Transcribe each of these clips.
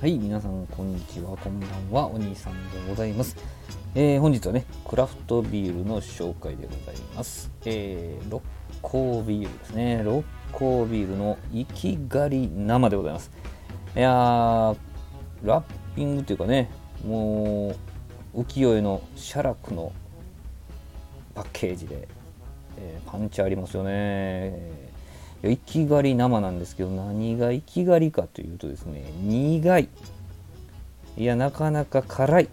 はい皆さんこんにちはこんばんはお兄さんでございます、えー、本日はねクラフトビールの紹介でございます、えー、六甲ビールですね。六甲ビールの生き狩り生でございます。いやーラッピングというかねもう浮世絵の写楽のパッケージで、えーパンチありますよね。生き狩り生なんですけど何が生き狩りかというとですね苦い。いやなかなか辛い。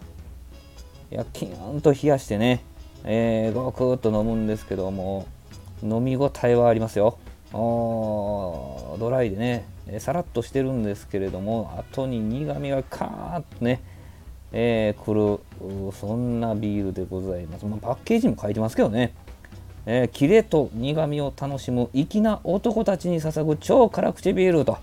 いやキーンと冷やしてね、えー、ごくっと飲むんですけども飲み応えはありますよ。あドライでねえーさらっとしてるんですけれども後に苦みがカーッとねえー、来るそんなビールでございます、まあ、パッケージにも書いてますけどね。えー、キレと苦みを楽しむ粋な男たちに捧ぐ超辛口ビールと。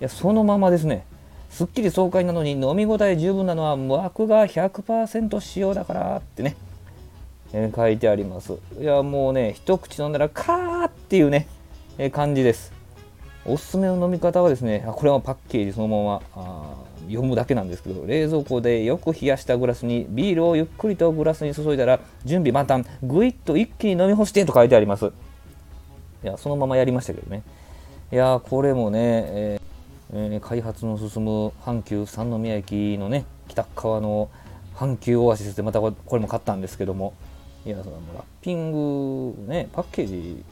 いやそのままですね。すっきり爽快なのに飲み応え十分なのは膜が100%使用だからってね、えー書いてあります。いやもうね一口飲んだらカーっていうね、えー感じです。おすすめの飲み方はですねあこれはパッケージそのまま。あ読むだけなんですけど冷蔵庫でよく冷やしたグラスにビールをゆっくりとグラスに注いだら準備万端ぐいっと一気に飲み干してと書いてあります。いやそのままやりましたけどね。いやこれもね、えーえー開発の進む阪急三宮駅のね北側の阪急オアシスでまたこれも買ったんですけども。いやそのラッピングねパッケージ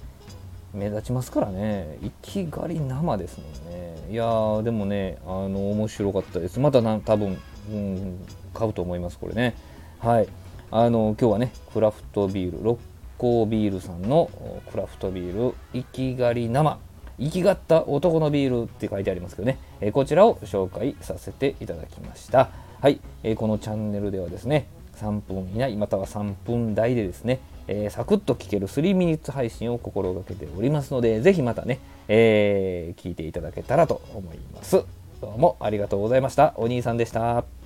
目立ちますからね。生き狩り生ですもんね。いやーでもねあの面白かったです。またな多分、うん、買うと思いますこれね。はい。あの今日はねクラフトビール六甲ビールさんのクラフトビール生き狩り生。生きがった男のビールって書いてありますけどね、えこちらを紹介させていただきました。はい、えこのチャンネルではですね3分以内または3分台でですね、えーサクッと聞ける3ミニッツ配信を心がけておりますのでぜひまたね、えー聞いていただけたらと思います。どうもありがとうございました。お兄さんでした。